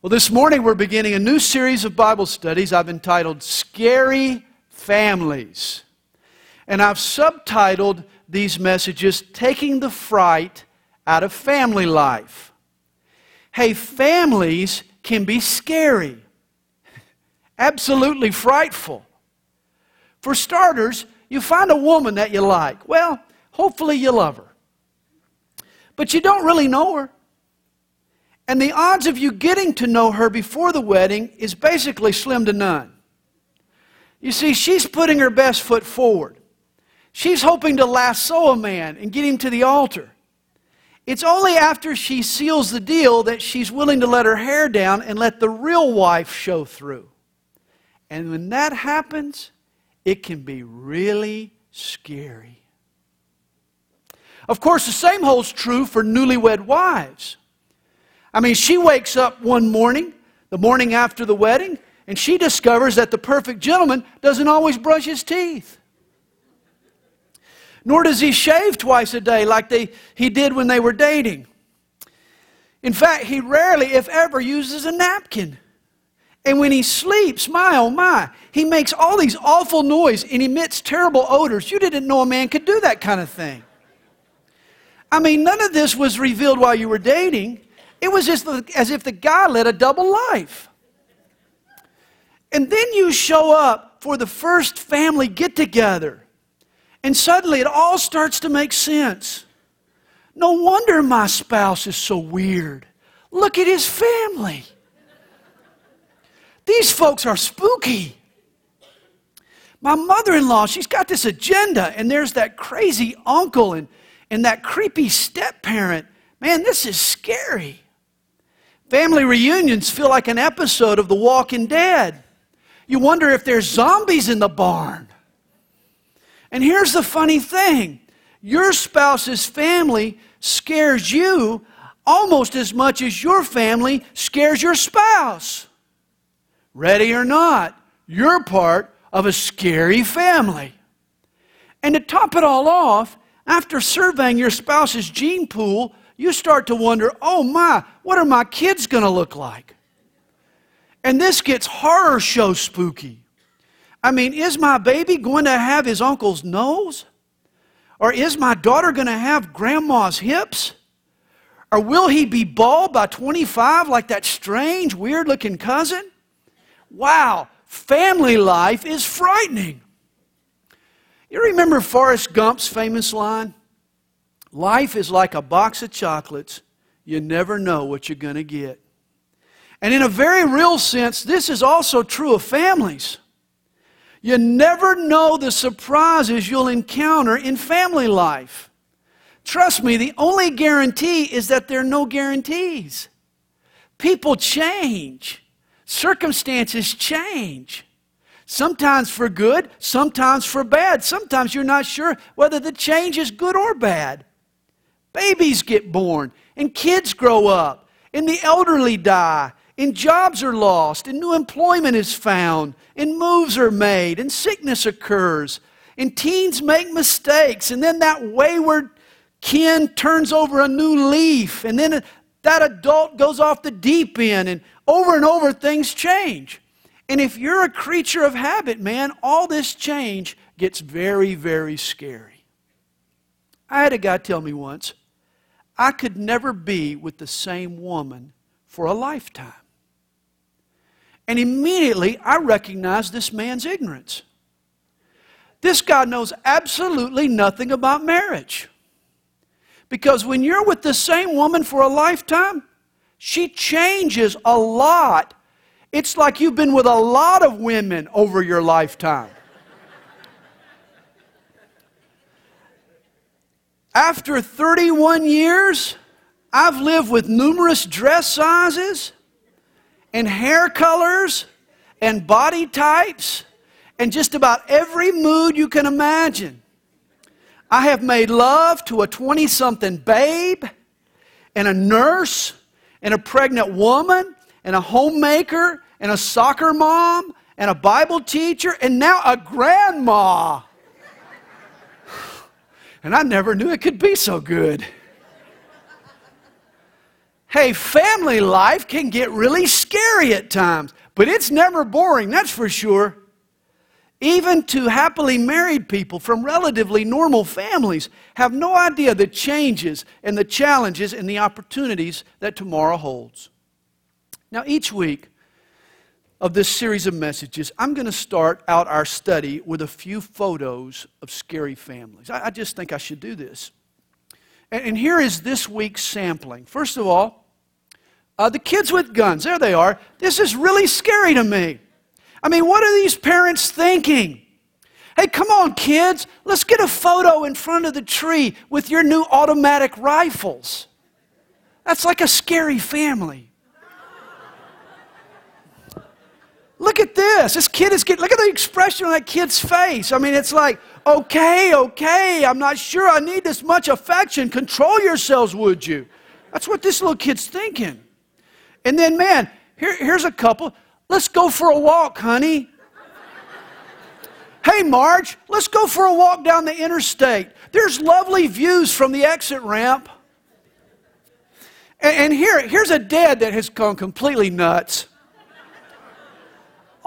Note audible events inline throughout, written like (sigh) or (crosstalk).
Well, this morning we're beginning a new series of Bible studies I've entitled Scary Families. And I've subtitled these messages Taking the Fright Out of Family Life. Hey, families can be scary, (laughs) absolutely frightful. For starters, you find a woman that you like. Well, hopefully you love her. But you don't really know her. And the odds of you getting to know her before the wedding is basically slim to none. You see, she's putting her best foot forward. She's hoping to lasso a man and get him to the altar. It's only after she seals the deal that she's willing to let her hair down and let the real wife show through. And when that happens, it can be really scary. Of course, the same holds true for newlywed wives. I mean, she wakes up one morning, the morning after the wedding, and she discovers that the perfect gentleman doesn't always brush his teeth. Nor does he shave twice a day like they, he did when they were dating. In fact, he rarely, if ever, uses a napkin. And when he sleeps, my oh my, he makes all these awful noise and emits terrible odors. You didn't know a man could do that kind of thing. I mean, none of this was revealed while you were dating. It was as if the guy led a double life. And then you show up for the first family get together, and suddenly it all starts to make sense. No wonder my spouse is so weird. Look at his family. These folks are spooky. My mother in law, she's got this agenda, and there's that crazy uncle and, and that creepy step parent. Man, this is scary. Family reunions feel like an episode of The Walking Dead. You wonder if there's zombies in the barn. And here's the funny thing your spouse's family scares you almost as much as your family scares your spouse. Ready or not, you're part of a scary family. And to top it all off, after surveying your spouse's gene pool, you start to wonder, oh my, what are my kids going to look like? And this gets horror show spooky. I mean, is my baby going to have his uncle's nose? Or is my daughter going to have grandma's hips? Or will he be bald by 25 like that strange, weird looking cousin? Wow, family life is frightening. You remember Forrest Gump's famous line? Life is like a box of chocolates. You never know what you're going to get. And in a very real sense, this is also true of families. You never know the surprises you'll encounter in family life. Trust me, the only guarantee is that there are no guarantees. People change, circumstances change. Sometimes for good, sometimes for bad. Sometimes you're not sure whether the change is good or bad. Babies get born, and kids grow up, and the elderly die, and jobs are lost, and new employment is found, and moves are made, and sickness occurs, and teens make mistakes, and then that wayward kin turns over a new leaf, and then that adult goes off the deep end, and over and over things change. And if you're a creature of habit, man, all this change gets very, very scary. I had a guy tell me once, I could never be with the same woman for a lifetime. And immediately I recognized this man's ignorance. This guy knows absolutely nothing about marriage. Because when you're with the same woman for a lifetime, she changes a lot. It's like you've been with a lot of women over your lifetime. After 31 years, I've lived with numerous dress sizes and hair colors and body types and just about every mood you can imagine. I have made love to a 20 something babe and a nurse and a pregnant woman and a homemaker and a soccer mom and a Bible teacher and now a grandma. And I never knew it could be so good. Hey, family life can get really scary at times, but it's never boring, that's for sure. Even to happily married people from relatively normal families have no idea the changes and the challenges and the opportunities that tomorrow holds. Now, each week of this series of messages, I'm going to start out our study with a few photos of scary families. I, I just think I should do this. And, and, here is this week's sampling. First of all, uh, the kids with guns. There they are. This is really scary to me. I mean, what are these parents thinking? Hey, come on, kids, let's get a photo in front of the tree with your new automatic rifles. That's like a scary family. Look at this. This kid is getting, look at the expression on that kid's face. I mean, it's like, okay, okay, I'm not sure I need this much affection. Control yourselves, would you? That's what this little kid's thinking. And then, man, here, here's a couple. Let's go for a walk, honey. (laughs) Hey, Marge, let's go for a walk down the interstate. There's lovely views from the exit ramp. And, and here, here's a dad that has gone completely nuts.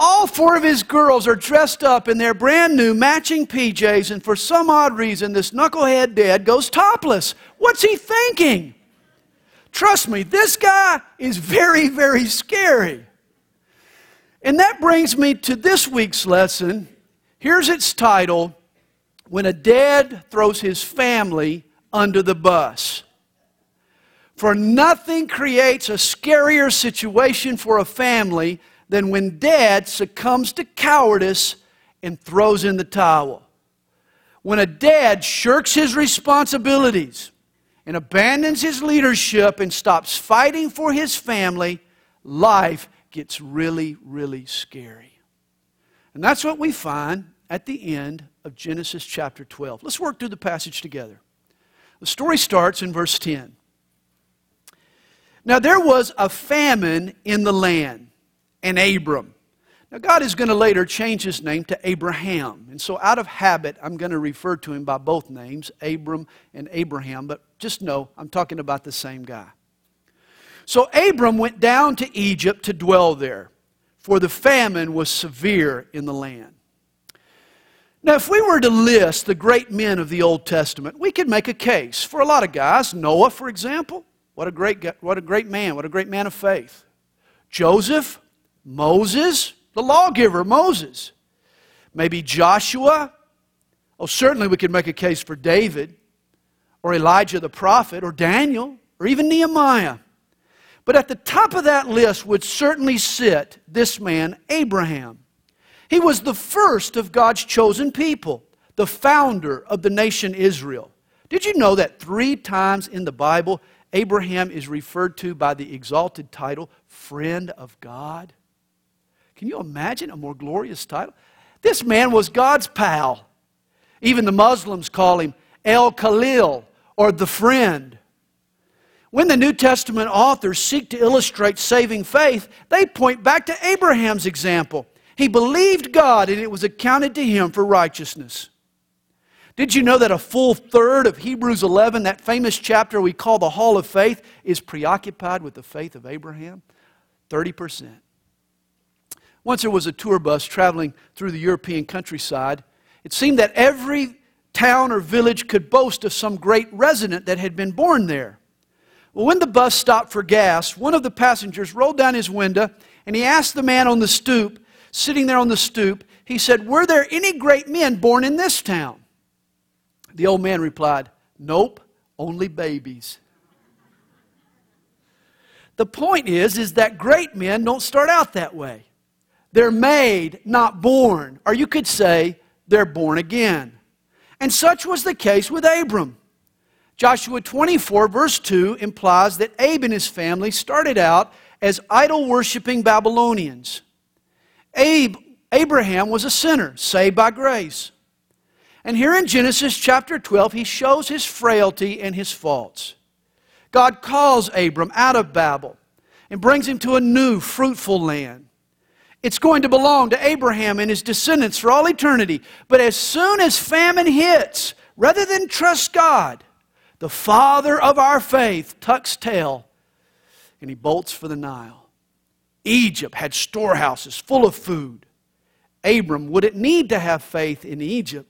All four of his girls are dressed up in their brand new matching PJs, and for some odd reason, this knucklehead dad goes topless. What's he thinking? Trust me, this guy is very, very scary. And that brings me to this week's lesson. Here's its title When a Dad Throws His Family Under the Bus. For nothing creates a scarier situation for a family than when dad succumbs to cowardice and throws in the towel. When a dad shirks his responsibilities and abandons his leadership and stops fighting for his family, life gets really, really scary. And that's what we find at the end of Genesis chapter 12. Let's work through the passage together. The story starts in verse 10. Now there was a famine in the land, and Abram. Now, God is going to later change his name to Abraham. And so, out of habit, I'm going to refer to him by both names, Abram and Abraham. But just know, I'm talking about the same guy. So Abram went down to Egypt to dwell there, for the famine was severe in the land. Now, if we were to list the great men of the Old Testament, we could make a case for a lot of guys. Noah, for example, what a great, what a great man, what a great man of faith. Joseph, Moses, the lawgiver, Moses. Maybe Joshua. Oh, certainly we could make a case for David, or Elijah the prophet, or Daniel, or even Nehemiah. But at the top of that list would certainly sit this man, Abraham. He was the first of God's chosen people, the founder of the nation Israel. Did you know that three times in the Bible, Abraham is referred to by the exalted title, friend of God? Can you imagine a more glorious title? This man was God's pal. Even the Muslims call him El Khalil or the friend. When the New Testament authors seek to illustrate saving faith, they point back to Abraham's example. He believed God and it was accounted to him for righteousness. Did you know that a full third of Hebrews 11, that famous chapter we call the Hall of Faith, is preoccupied with the faith of Abraham? 30%. Once there was a tour bus traveling through the European countryside. It seemed that every town or village could boast of some great resident that had been born there. Well, when the bus stopped for gas, one of the passengers rolled down his window and he asked the man on the stoop, sitting there on the stoop, he said, Were there any great men born in this town? The old man replied, Nope, only babies. The point is, is that great men don't start out that way. They're made, not born. Or you could say, they're born again. And such was the case with Abram. Joshua 24, verse 2, implies that Abe and his family started out as idol worshiping Babylonians. Abe, Abraham was a sinner, saved by grace. And here in Genesis chapter 12, he shows his frailty and his faults. God calls Abram out of Babel and brings him to a new, fruitful land. It's going to belong to Abraham and his descendants for all eternity. But as soon as famine hits, rather than trust God, the father of our faith tucks tail and he bolts for the Nile. Egypt had storehouses full of food. Abram wouldn't need to have faith in Egypt.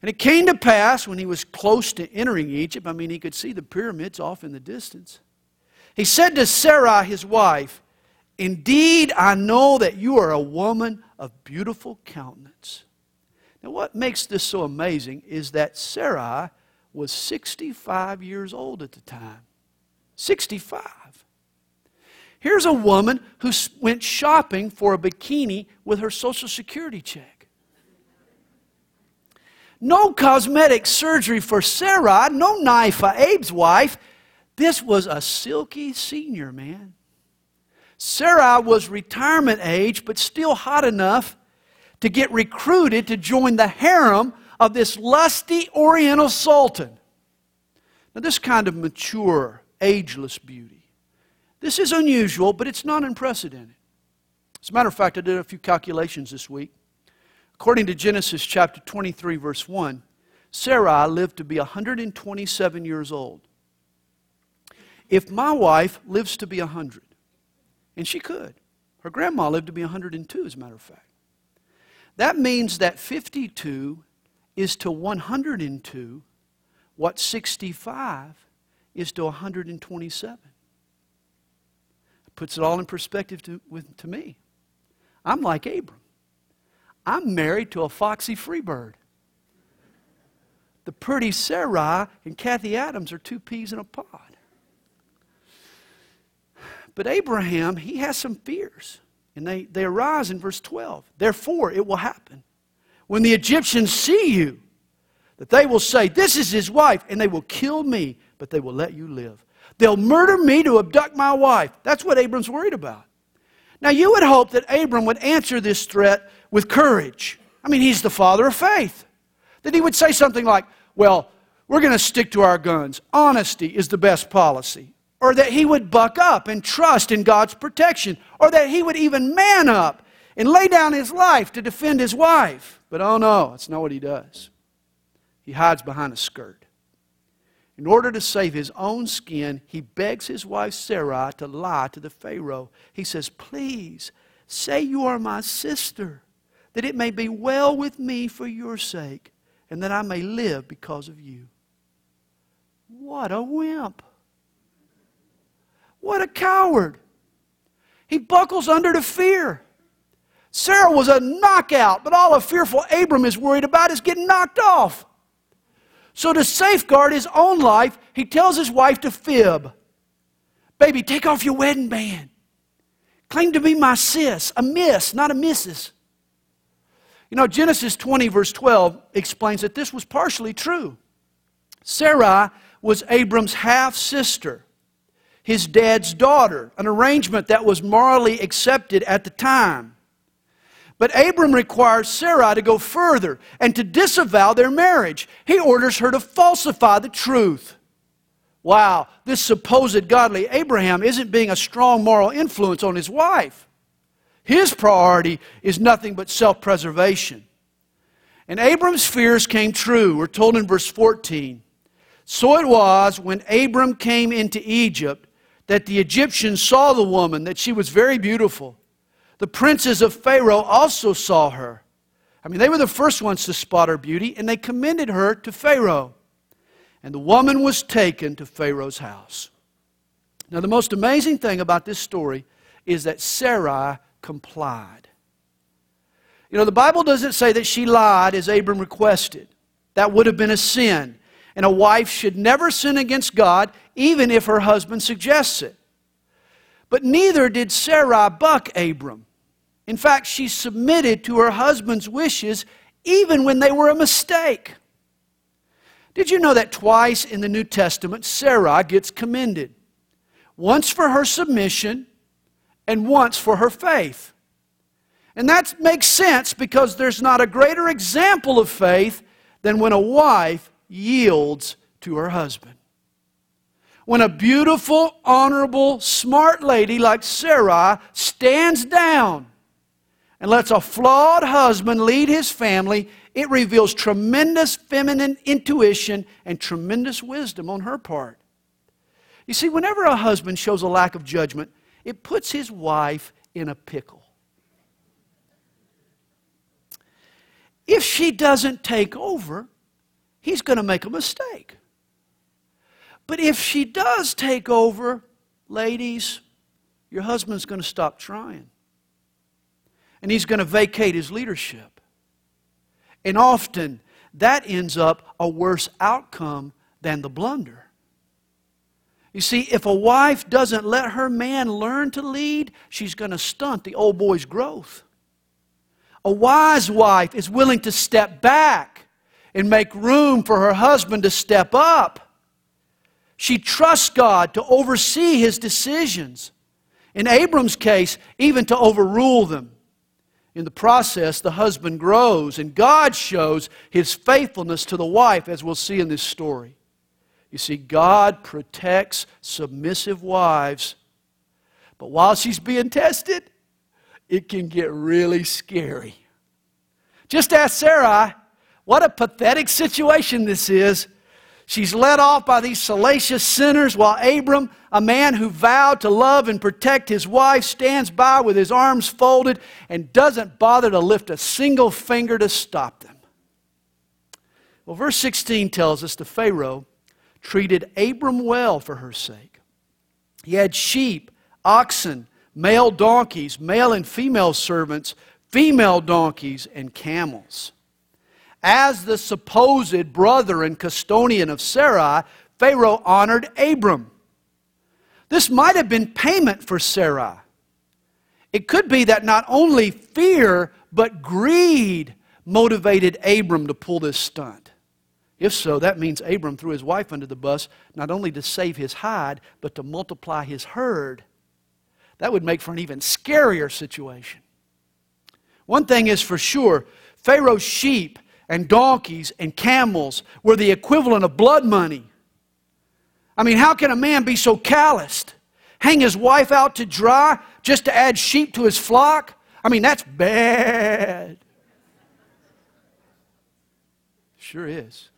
And it came to pass when he was close to entering Egypt, I mean, he could see the pyramids off in the distance. He said to Sarai, his wife, Indeed, I know that you are a woman of beautiful countenance. Now, what makes this so amazing is that Sarai was 65 years old at the time. 65. Here's a woman who went shopping for a bikini with her Social Security check. No cosmetic surgery for Sarah, no knife for Abe's wife. This was a silky senior, man. Sarah was retirement age, but still hot enough to get recruited to join the harem of this lusty Oriental sultan. Now, this kind of mature, ageless beauty. This is unusual, but it's not unprecedented. As a matter of fact, I did a few calculations this week. According to Genesis chapter 23, verse 1, Sarai lived to be 127 years old. If my wife lives to be 100, and she could, her grandma lived to be 102, as a matter of fact. That means that 52 is to 102 what 65 is to 127 puts it all in perspective to, with, to me. I'm like Abram. I'm married to a foxy freebird. The pretty Sarah and Kathy Adams are two peas in a pod. But Abraham, he has some fears. And they, they arise in verse 12. Therefore, it will happen when the Egyptians see you that they will say, This is his wife, and they will kill me, but they will let you live. They'll murder me to abduct my wife. That's what Abram's worried about. Now, you would hope that Abram would answer this threat with courage. I mean, he's the father of faith. That he would say something like, Well, we're going to stick to our guns. Honesty is the best policy. Or that he would buck up and trust in God's protection. Or that he would even man up and lay down his life to defend his wife. But oh no, that's not what he does. He hides behind a skirt. In order to save his own skin, he begs his wife Sarah to lie to the Pharaoh. He says, Please say you are my sister, that it may be well with me for your sake, and that I may live because of you. What a wimp! What a coward! He buckles under to fear. Sarah was a knockout, but all a fearful Abram is worried about is getting knocked off. So, to safeguard his own life, he tells his wife to fib. Baby, take off your wedding band. Claim to be my sis, a miss, not a missus. You know, Genesis 20, verse 12 explains that this was partially true. Sarai was Abram's half sister, his dad's daughter, an arrangement that was morally accepted at the time. But Abram requires Sarah to go further and to disavow their marriage. He orders her to falsify the truth. Wow, this supposed godly Abraham isn't being a strong moral influence on his wife. His priority is nothing but self preservation. And Abram's fears came true. We're told in verse 14. So it was when Abram came into Egypt that the Egyptians saw the woman, that she was very beautiful. The princes of Pharaoh also saw her. I mean, they were the first ones to spot her beauty, and they commended her to Pharaoh. And the woman was taken to Pharaoh's house. Now, the most amazing thing about this story is that Sarai complied. You know, the Bible doesn't say that she lied as Abram requested. That would have been a sin. And a wife should never sin against God, even if her husband suggests it. But neither did Sarai buck Abram. In fact, she submitted to her husband's wishes even when they were a mistake. Did you know that twice in the New Testament, Sarah gets commended? Once for her submission and once for her faith. And that makes sense because there's not a greater example of faith than when a wife yields to her husband. When a beautiful, honorable, smart lady like Sarah stands down and lets a flawed husband lead his family, it reveals tremendous feminine intuition and tremendous wisdom on her part. You see, whenever a husband shows a lack of judgment, it puts his wife in a pickle. If she doesn't take over, he's going to make a mistake. But if she does take over, ladies, your husband's going to stop trying. And he's going to vacate his leadership. And often that ends up a worse outcome than the blunder. You see, if a wife doesn't let her man learn to lead, she's going to stunt the old boy's growth. A wise wife is willing to step back and make room for her husband to step up. She trusts God to oversee his decisions. In Abram's case, even to overrule them. In the process, the husband grows, and God shows his faithfulness to the wife, as we'll see in this story. You see, God protects submissive wives, but while she's being tested, it can get really scary. Just ask Sarai what a pathetic situation this is. She's led off by these salacious sinners while Abram, a man who vowed to love and protect his wife, stands by with his arms folded and doesn't bother to lift a single finger to stop them. Well, verse 16 tells us the Pharaoh treated Abram well for her sake. He had sheep, oxen, male donkeys, male and female servants, female donkeys, and camels. As the supposed brother and custodian of Sarai, Pharaoh honored Abram. This might have been payment for Sarai. It could be that not only fear, but greed motivated Abram to pull this stunt. If so, that means Abram threw his wife under the bus not only to save his hide, but to multiply his herd. That would make for an even scarier situation. One thing is for sure Pharaoh's sheep and donkeys and camels were the equivalent of blood money. I mean, how can a man be so calloused? Hang his wife out to dry just to add sheep to his flock? I mean, that's bad. Sure is.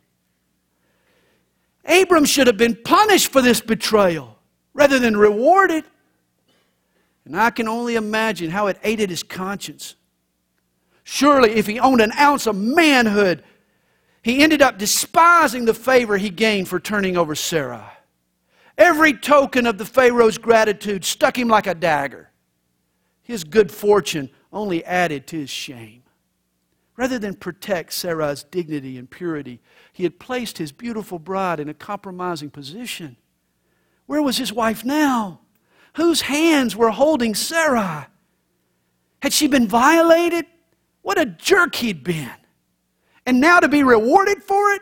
Abram should have been punished for this betrayal rather than rewarded. And I can only imagine how it ate at his conscience. Surely, if he owned an ounce of manhood, he ended up despising the favor he gained for turning over Sarah. Every token of the Pharaoh's gratitude stuck him like a dagger. His good fortune only added to his shame. Rather than protect Sarah's dignity and purity, he had placed his beautiful bride in a compromising position. Where was his wife now? Whose hands were holding Sarah? Had she been violated? What a jerk he'd been. And now to be rewarded for it?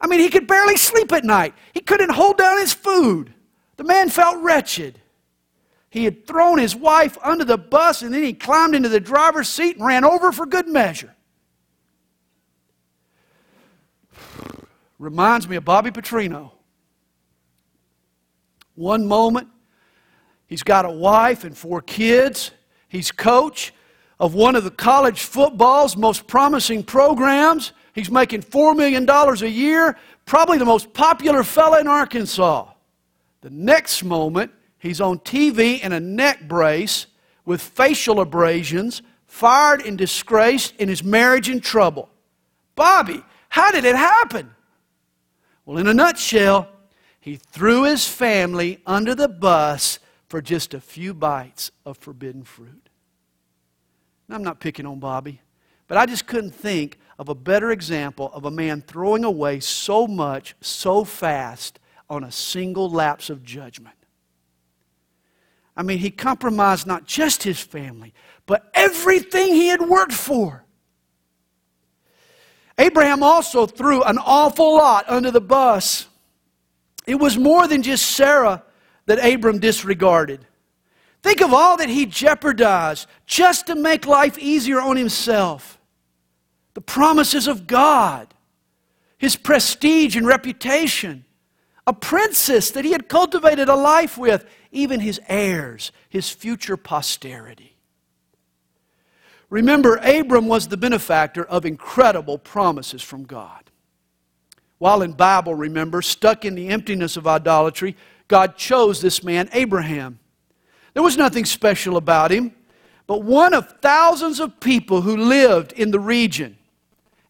I mean, he could barely sleep at night. He couldn't hold down his food. The man felt wretched. He had thrown his wife under the bus and then he climbed into the driver's seat and ran over for good measure. (sighs) Reminds me of Bobby Petrino. One moment, he's got a wife and four kids. He's coach of one of the college football's most promising programs. He's making $4 million a year, probably the most popular fella in Arkansas. The next moment, he's on TV in a neck brace with facial abrasions, fired and disgraced, in his marriage in trouble. Bobby, how did it happen? Well, in a nutshell, he threw his family under the bus for just a few bites of forbidden fruit. I'm not picking on Bobby, but I just couldn't think of a better example of a man throwing away so much so fast on a single lapse of judgment. I mean, he compromised not just his family, but everything he had worked for. Abraham also threw an awful lot under the bus. It was more than just Sarah that Abram disregarded. Think of all that he jeopardized just to make life easier on himself. The promises of God, his prestige and reputation, a princess that he had cultivated a life with, even his heirs, his future posterity. Remember, Abram was the benefactor of incredible promises from God. While in Babel, remember, stuck in the emptiness of idolatry, God chose this man, Abraham. There was nothing special about him, but one of thousands of people who lived in the region.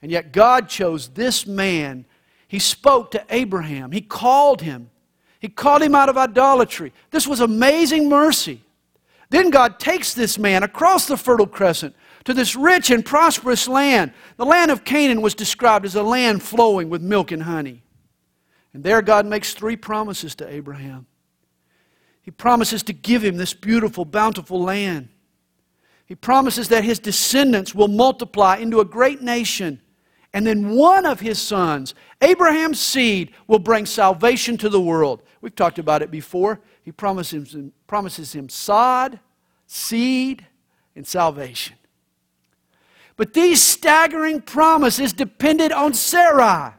And yet God chose this man. He spoke to Abraham, He called him, He called him out of idolatry. This was amazing mercy. Then God takes this man across the Fertile Crescent to this rich and prosperous land. The land of Canaan was described as a land flowing with milk and honey. And there God makes three promises to Abraham. He promises to give him this beautiful, bountiful land. He promises that his descendants will multiply into a great nation. And then one of his sons, Abraham's seed, will bring salvation to the world. We've talked about it before. He promises him, promises him sod, seed, and salvation. But these staggering promises depended on Sarai.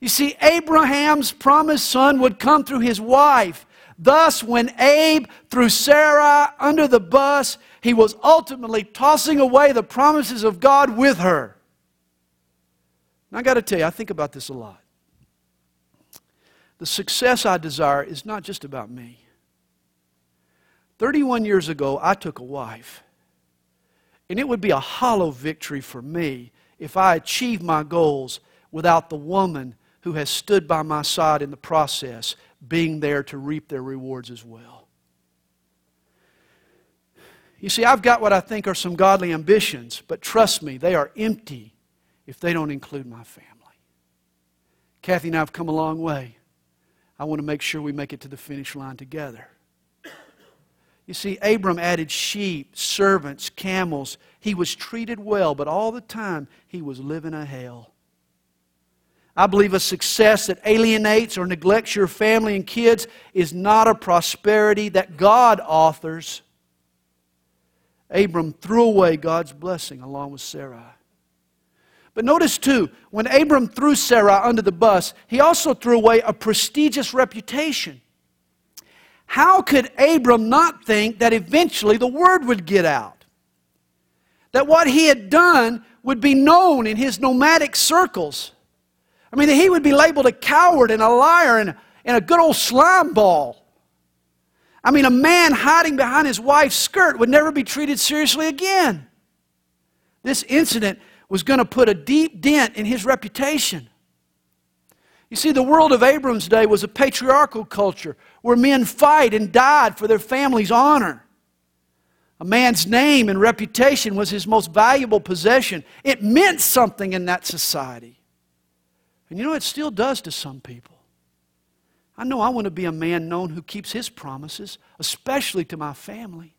You see, Abraham's promised son would come through his wife. Thus, when Abe threw Sarah under the bus, he was ultimately tossing away the promises of God with her. And I got to tell you, I think about this a lot. The success I desire is not just about me. 31 years ago, I took a wife. And it would be a hollow victory for me if I achieved my goals without the woman who has stood by my side in the process being there to reap their rewards as well. You see, I've got what I think are some godly ambitions, but trust me, they are empty if they don't include my family. Kathy and I have come a long way. I want to make sure we make it to the finish line together. You see, Abram added sheep, servants, camels. He was treated well, but all the time he was living a hell. I believe a success that alienates or neglects your family and kids is not a prosperity that God authors. Abram threw away God's blessing along with Sarai. But notice too, when Abram threw Sarah under the bus, he also threw away a prestigious reputation. How could Abram not think that eventually the word would get out? That what he had done would be known in his nomadic circles. I mean, he would be labeled a coward and a liar and, and a good old slime ball. I mean, a man hiding behind his wife's skirt would never be treated seriously again. This incident was going to put a deep dent in his reputation. You see, the world of Abram's day was a patriarchal culture where men fight and died for their family's honor. A man's name and reputation was his most valuable possession. It meant something in that society. And you know, it still does to some people. I know I want to be a man known who keeps his promises, especially to my family.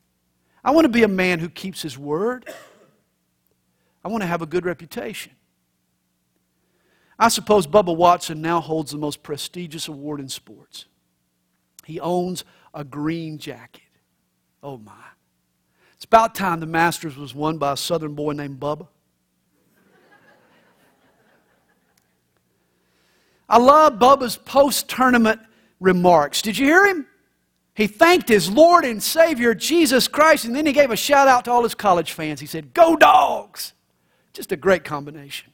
I want to be a man who keeps his word. I want to have a good reputation. I suppose Bubba Watson now holds the most prestigious award in sports. He owns a green jacket. Oh my. It's about time the Masters was won by a southern boy named Bubba. I love Bubba's post tournament remarks. Did you hear him? He thanked his Lord and Savior, Jesus Christ, and then he gave a shout out to all his college fans. He said, Go dogs! Just a great combination.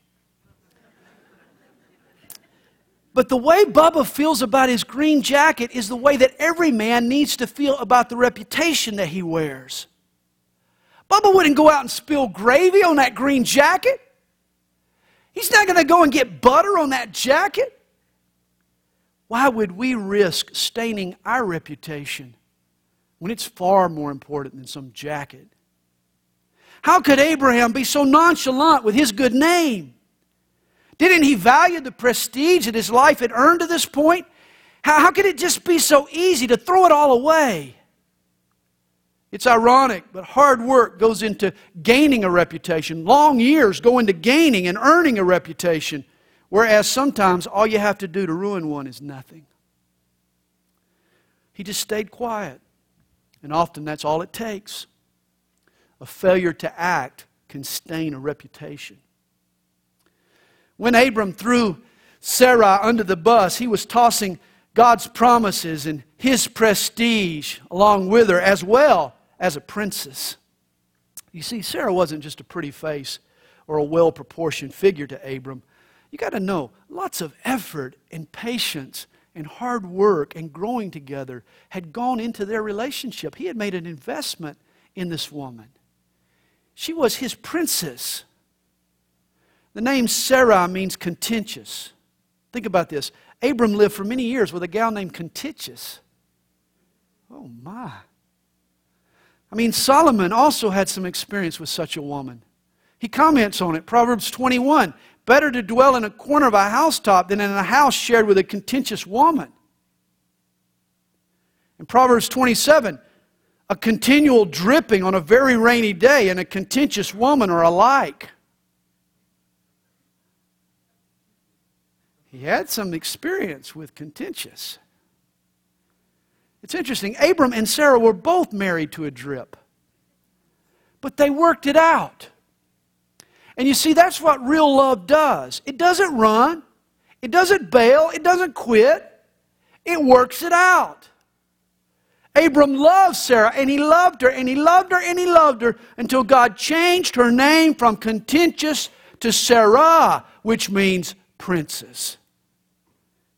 But the way Bubba feels about his green jacket is the way that every man needs to feel about the reputation that he wears. Bubba wouldn't go out and spill gravy on that green jacket. He's not going to go and get butter on that jacket. Why would we risk staining our reputation when it's far more important than some jacket? How could Abraham be so nonchalant with his good name? Didn't he value the prestige that his life had earned to this point? How, how could it just be so easy to throw it all away? It's ironic, but hard work goes into gaining a reputation. Long years go into gaining and earning a reputation. Whereas sometimes all you have to do to ruin one is nothing. He just stayed quiet. And often that's all it takes. A failure to act can stain a reputation. When Abram threw Sarah under the bus, he was tossing God's promises and his prestige along with her, as well as a princess. You see, Sarah wasn't just a pretty face or a well proportioned figure to Abram. You got to know, lots of effort and patience and hard work and growing together had gone into their relationship. He had made an investment in this woman. She was his princess. The name Sarah means contentious. Think about this. Abram lived for many years with a gal named Contentious. Oh, my. I mean, Solomon also had some experience with such a woman. He comments on it. Proverbs 21 Better to dwell in a corner of a housetop than in a house shared with a contentious woman. In Proverbs 27, a continual dripping on a very rainy day and a contentious woman are alike. He had some experience with contentious. It's interesting. Abram and Sarah were both married to a drip, but they worked it out. And you see, that's what real love does it doesn't run, it doesn't bail, it doesn't quit, it works it out. Abram loved Sarah, and he loved her, and he loved her, and he loved her until God changed her name from contentious to Sarah, which means princess.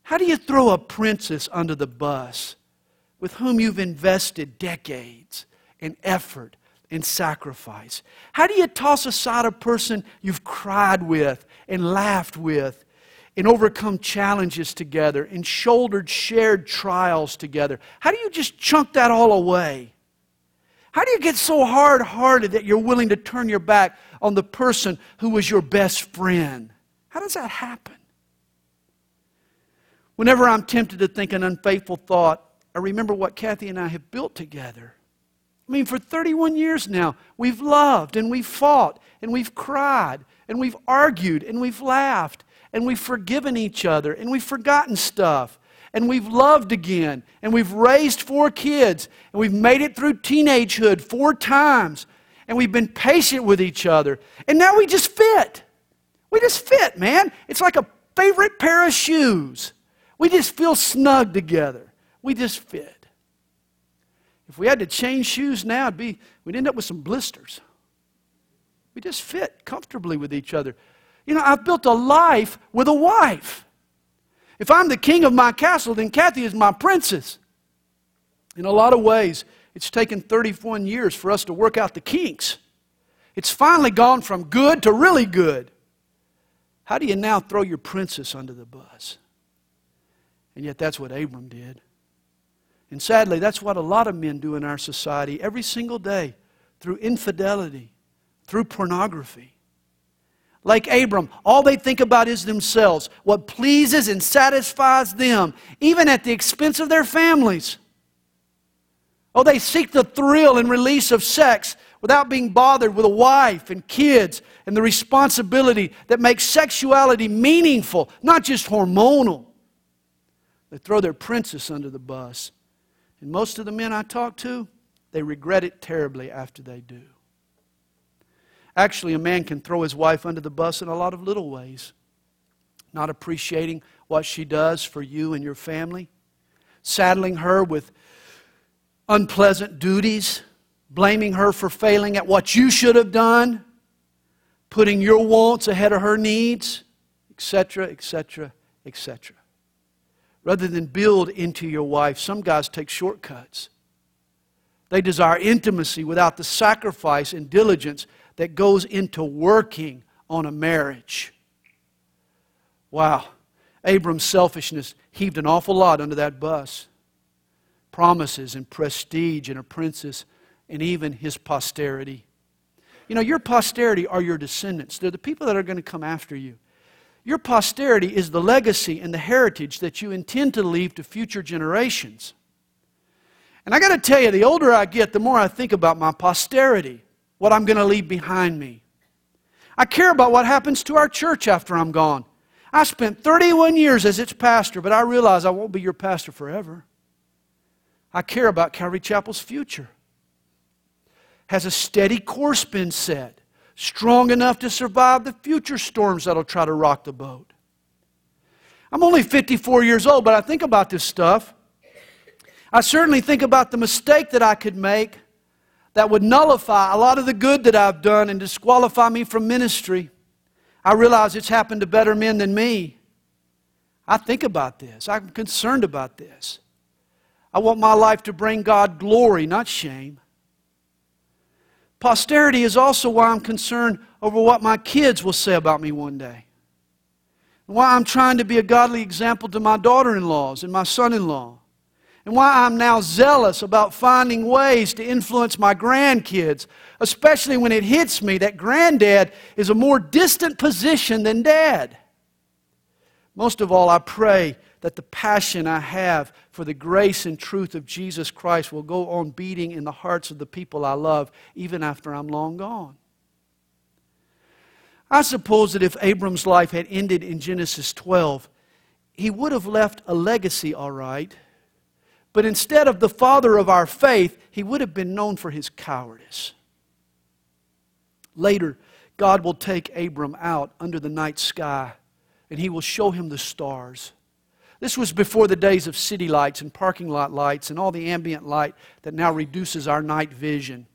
How do you throw a princess under the bus with whom you've invested decades and effort and sacrifice? How do you toss aside a person you've cried with and laughed with and overcome challenges together and shouldered shared trials together? How do you just chunk that all away? How do you get so hard hearted that you're willing to turn your back on the person who was your best friend? How does that happen? Whenever I'm tempted to think an unfaithful thought, I remember what Kathy and I have built together. I mean, for 31 years now, we've loved and we've fought and we've cried and we've argued and we've laughed and we've forgiven each other and we've forgotten stuff and we've loved again and we've raised four kids and we've made it through teenagehood four times and we've been patient with each other and now we just fit. We just fit, man. It's like a favorite pair of shoes. We just feel snug together. We just fit. If we had to change shoes now, it'd be, we'd end up with some blisters. We just fit comfortably with each other. You know, I've built a life with a wife. If I'm the king of my castle, then Kathy is my princess. In a lot of ways, it's taken 31 years for us to work out the kinks. It's finally gone from good to really good. How do you now throw your princess under the bus? And yet, that's what Abram did. And sadly, that's what a lot of men do in our society every single day through infidelity, through pornography. Like Abram, all they think about is themselves, what pleases and satisfies them, even at the expense of their families. Oh, they seek the thrill and release of sex without being bothered with a wife and kids and the responsibility that makes sexuality meaningful, not just hormonal. They throw their princess under the bus and most of the men I talk to, they regret it terribly after they do. Actually, a man can throw his wife under the bus in a lot of little ways. Not appreciating what she does for you and your family, saddling her with unpleasant duties, blaming her for failing at what you should have done, putting your wants ahead of her needs, etc., etc., etc rather than build into your wife. Some guys take shortcuts. They desire intimacy without the sacrifice and diligence that goes into working on a marriage. Wow. Abram's selfishness heaved an awful lot under that bus. Promises and prestige and a princess and even his posterity. You know, your posterity are your descendants. They're the people that are going to come after you. Your posterity is the legacy and the heritage that you intend to leave to future generations. And I got to tell you, the older I get, the more I think about my posterity, what I'm going to leave behind me. I care about what happens to our church after I'm gone. I spent 31 years as its pastor, but I realize I won't be your pastor forever. I care about Calvary Chapel's future. Has a steady course been set? Strong enough to survive the future storms that'll try to rock the boat. I'm only 54 years old, but I think about this stuff. I certainly think about the mistake that I could make that would nullify a lot of the good that I've done and disqualify me from ministry. I realize it's happened to better men than me. I think about this. I'm concerned about this. I want my life to bring God glory, not shame. Posterity is also why I'm concerned over what my kids will say about me one day. Why I'm trying to be a godly example to my daughter in laws and my son in law. And why I'm now zealous about finding ways to influence my grandkids, especially when it hits me that granddad is a more distant position than dad. Most of all, I pray that the passion I have for the grace and truth of Jesus Christ will go on beating in the hearts of the people I love even after I'm long gone. I suppose that if Abram's life had ended in Genesis 12, he would have left a legacy, all right. But instead of the father of our faith, he would have been known for his cowardice. Later, God will take Abram out under the night sky and he will show him the stars. This was before the days of city lights and parking lot lights and all the ambient light that now reduces our night vision.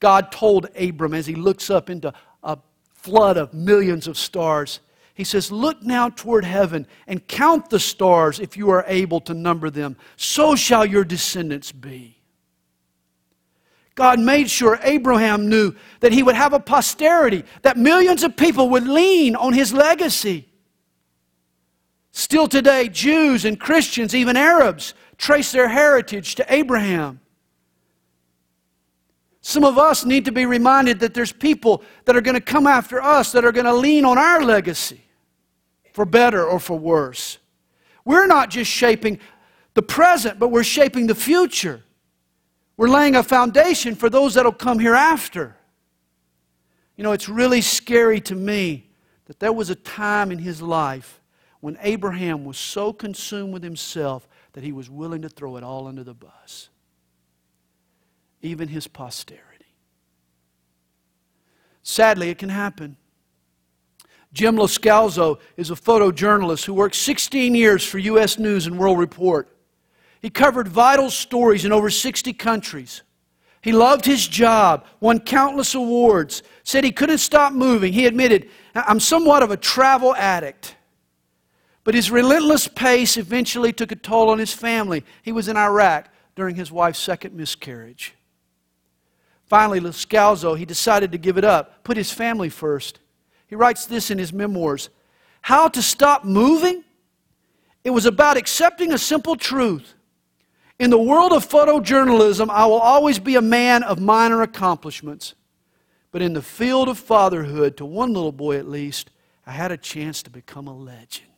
God told Abram as he looks up into a flood of millions of stars, He says, Look now toward heaven and count the stars if you are able to number them. So shall your descendants be. God made sure Abraham knew that he would have a posterity, that millions of people would lean on his legacy. Still today, Jews and Christians, even Arabs, trace their heritage to Abraham. Some of us need to be reminded that there's people that are going to come after us that are going to lean on our legacy for better or for worse. We're not just shaping the present, but we're shaping the future. We're laying a foundation for those that'll come hereafter. You know, it's really scary to me that there was a time in his life when Abraham was so consumed with himself that he was willing to throw it all under the bus, even his posterity. Sadly, it can happen. Jim Loscalzo is a photojournalist who worked 16 years for U.S. News and World Report. He covered vital stories in over 60 countries. He loved his job, won countless awards, said he couldn't stop moving. He admitted, I'm somewhat of a travel addict. But his relentless pace eventually took a toll on his family. He was in Iraq during his wife's second miscarriage. Finally, Loscalzo, he decided to give it up, put his family first. He writes this in his memoirs How to Stop Moving? It was about accepting a simple truth. In the world of photojournalism, I will always be a man of minor accomplishments. But in the field of fatherhood, to one little boy at least, I had a chance to become a legend.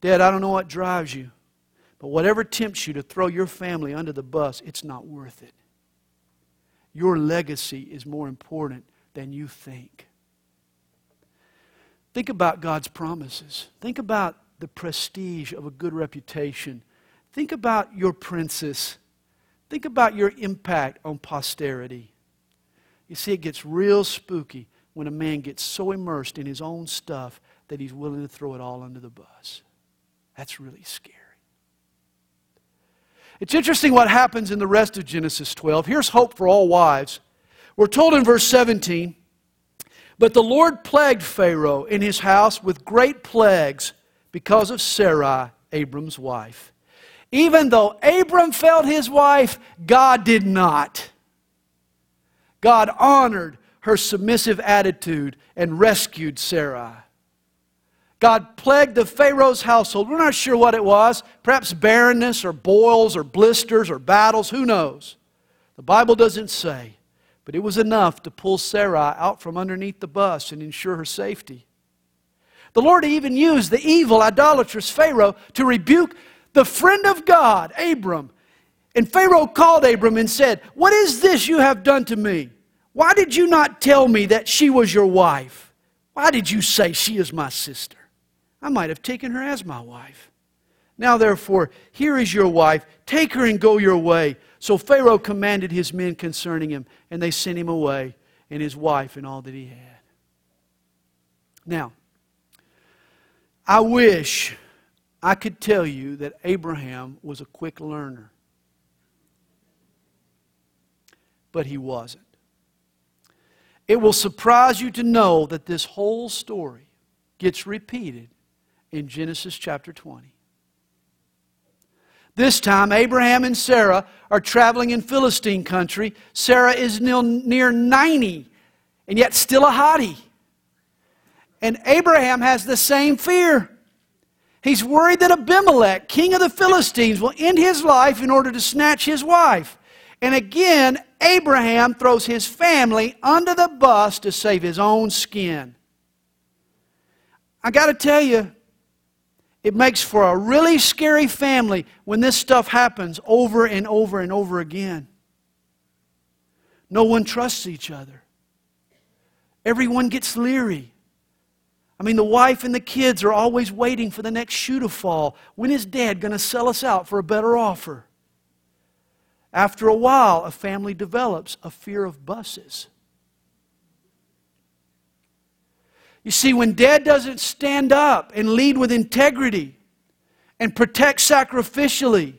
Dad, I don't know what drives you, but whatever tempts you to throw your family under the bus, it's not worth it. Your legacy is more important than you think. Think about God's promises. Think about the prestige of a good reputation. Think about your princess. Think about your impact on posterity. You see, it gets real spooky when a man gets so immersed in his own stuff that he's willing to throw it all under the bus. That's really scary. It's interesting what happens in the rest of Genesis 12. Here's hope for all wives. We're told in verse 17, but the Lord plagued Pharaoh in his house with great plagues because of Sarai, Abram's wife. Even though Abram felt his wife, God did not. God honored her submissive attitude and rescued Sarai. God plagued the Pharaoh's household. We're not sure what it was. Perhaps barrenness or boils or blisters or battles. Who knows? The Bible doesn't say. But it was enough to pull Sarai out from underneath the bus and ensure her safety. The Lord even used the evil, idolatrous Pharaoh to rebuke the friend of God, Abram. And Pharaoh called Abram and said, What is this you have done to me? Why did you not tell me that she was your wife? Why did you say she is my sister? I might have taken her as my wife. Now, therefore, here is your wife. Take her and go your way. So Pharaoh commanded his men concerning him, and they sent him away, and his wife, and all that he had. Now, I wish I could tell you that Abraham was a quick learner, but he wasn't. It will surprise you to know that this whole story gets repeated in Genesis chapter 20. This time, Abraham and Sarah are traveling in Philistine country. Sarah is near 90 and yet still a hottie. And Abraham has the same fear. He's worried that Abimelech, king of the Philistines, will end his life in order to snatch his wife. And again, Abraham throws his family under the bus to save his own skin. I got to tell you, it makes for a really scary family when this stuff happens over and over and over again. No one trusts each other. Everyone gets leery. I mean, the wife and the kids are always waiting for the next shoe to fall. When is dad going to sell us out for a better offer? After a while, a family develops a fear of buses. You see, when dad doesn't stand up and lead with integrity and protect sacrificially,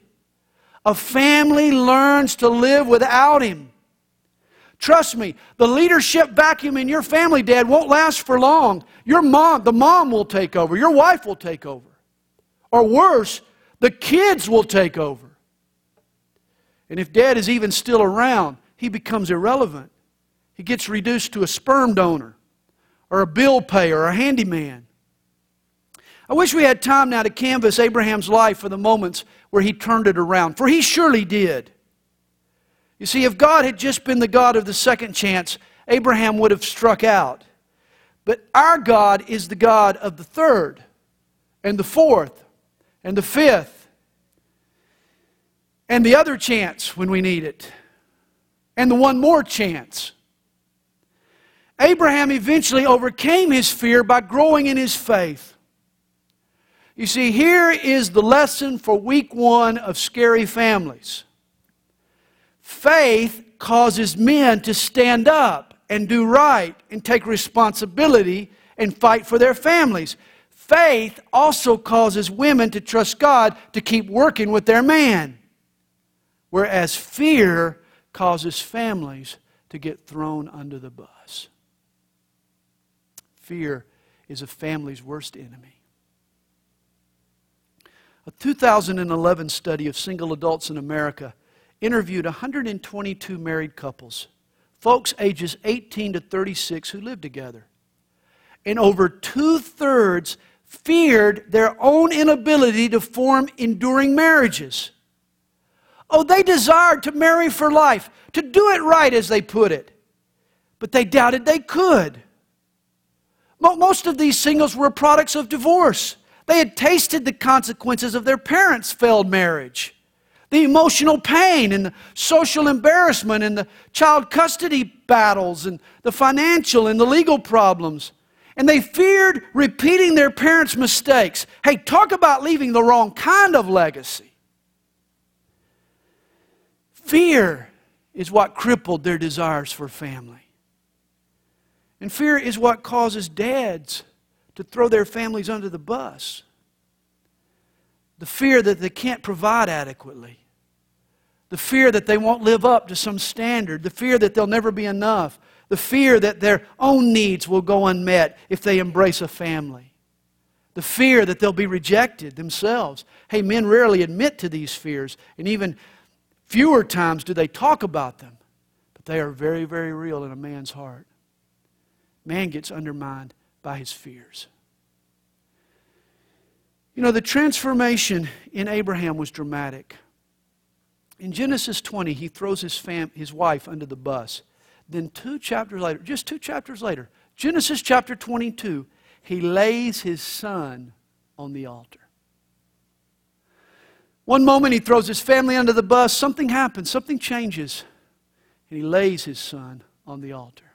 a family learns to live without him. Trust me, the leadership vacuum in your family, dad, won't last for long. Your mom, the mom will take over, your wife will take over. Or worse, the kids will take over. And if dad is even still around, he becomes irrelevant. He gets reduced to a sperm donor or a bill payer or a handyman. I wish we had time now to canvass Abraham's life for the moments where he turned it around, for he surely did. You see, if God had just been the God of the second chance, Abraham would have struck out. But our God is the God of the third, and the fourth, and the fifth, and the other chance when we need it, and the one more chance. Abraham eventually overcame his fear by growing in his faith. You see, here is the lesson for week one of scary families. Faith causes men to stand up and do right and take responsibility and fight for their families. Faith also causes women to trust God to keep working with their man. Whereas fear causes families to get thrown under the bus. Fear is a family's worst enemy. A 2011 study of single adults in America interviewed 122 married couples, folks ages 18 to 36 who lived together. And over two thirds feared their own inability to form enduring marriages. Oh, they desired to marry for life, to do it right, as they put it. But they doubted they could. Most of these singles were products of divorce. They had tasted the consequences of their parents' failed marriage the emotional pain and the social embarrassment and the child custody battles and the financial and the legal problems. And they feared repeating their parents' mistakes. Hey, talk about leaving the wrong kind of legacy. Fear is what crippled their desires for family. And fear is what causes dads to throw their families under the bus. The fear that they can't provide adequately. The fear that they won't live up to some standard. The fear that they'll never be enough. The fear that their own needs will go unmet if they embrace a family. The fear that they'll be rejected themselves. Hey, men rarely admit to these fears, and even fewer times do they talk about them. But they are very, very real in a man's heart. Man gets undermined by his fears. You know, the transformation in Abraham was dramatic. In Genesis 20, he throws his, fam- his wife under the bus. Then, two chapters later, just two chapters later, Genesis chapter 22, he lays his son on the altar. One moment he throws his family under the bus, something happens, something changes, and he lays his son on the altar.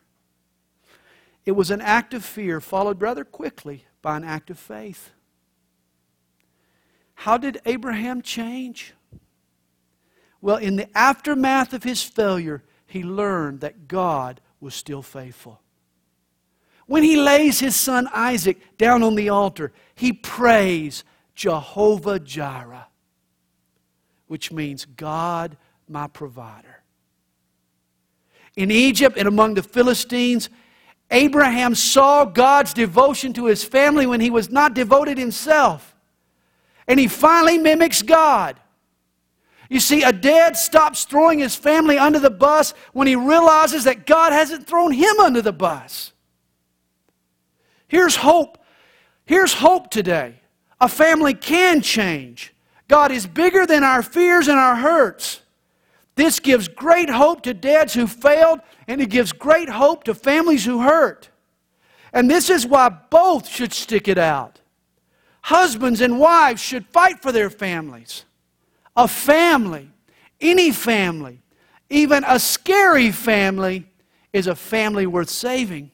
It was an act of fear followed rather quickly by an act of faith. How did Abraham change? Well, in the aftermath of his failure, he learned that God was still faithful. When he lays his son Isaac down on the altar, he prays Jehovah Jireh, which means God my provider. In Egypt and among the Philistines, Abraham saw God's devotion to his family when he was not devoted himself. And he finally mimics God. You see, a dad stops throwing his family under the bus when he realizes that God hasn't thrown him under the bus. Here's hope. Here's hope today. A family can change. God is bigger than our fears and our hurts. This gives great hope to dads who failed, and it gives great hope to families who hurt. And this is why both should stick it out. Husbands and wives should fight for their families. A family, any family, even a scary family, is a family worth saving.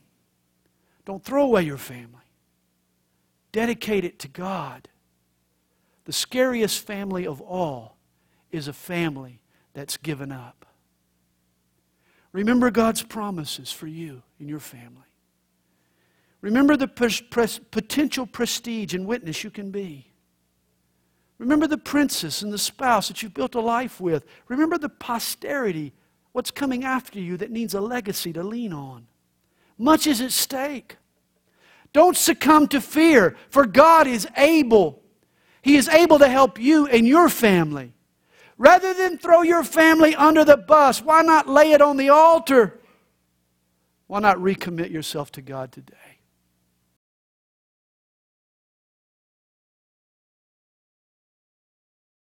Don't throw away your family. Dedicate it to God. The scariest family of all is a family that's given up. Remember God's promises for you and your family. Remember the potential prestige and witness you can be. Remember the princess and the spouse that you've built a life with. Remember the posterity, what's coming after you that needs a legacy to lean on. Much is at stake. Don't succumb to fear, for God is able. He is able to help you and your family. Rather than throw your family under the bus, why not lay it on the altar? Why not recommit yourself to God today?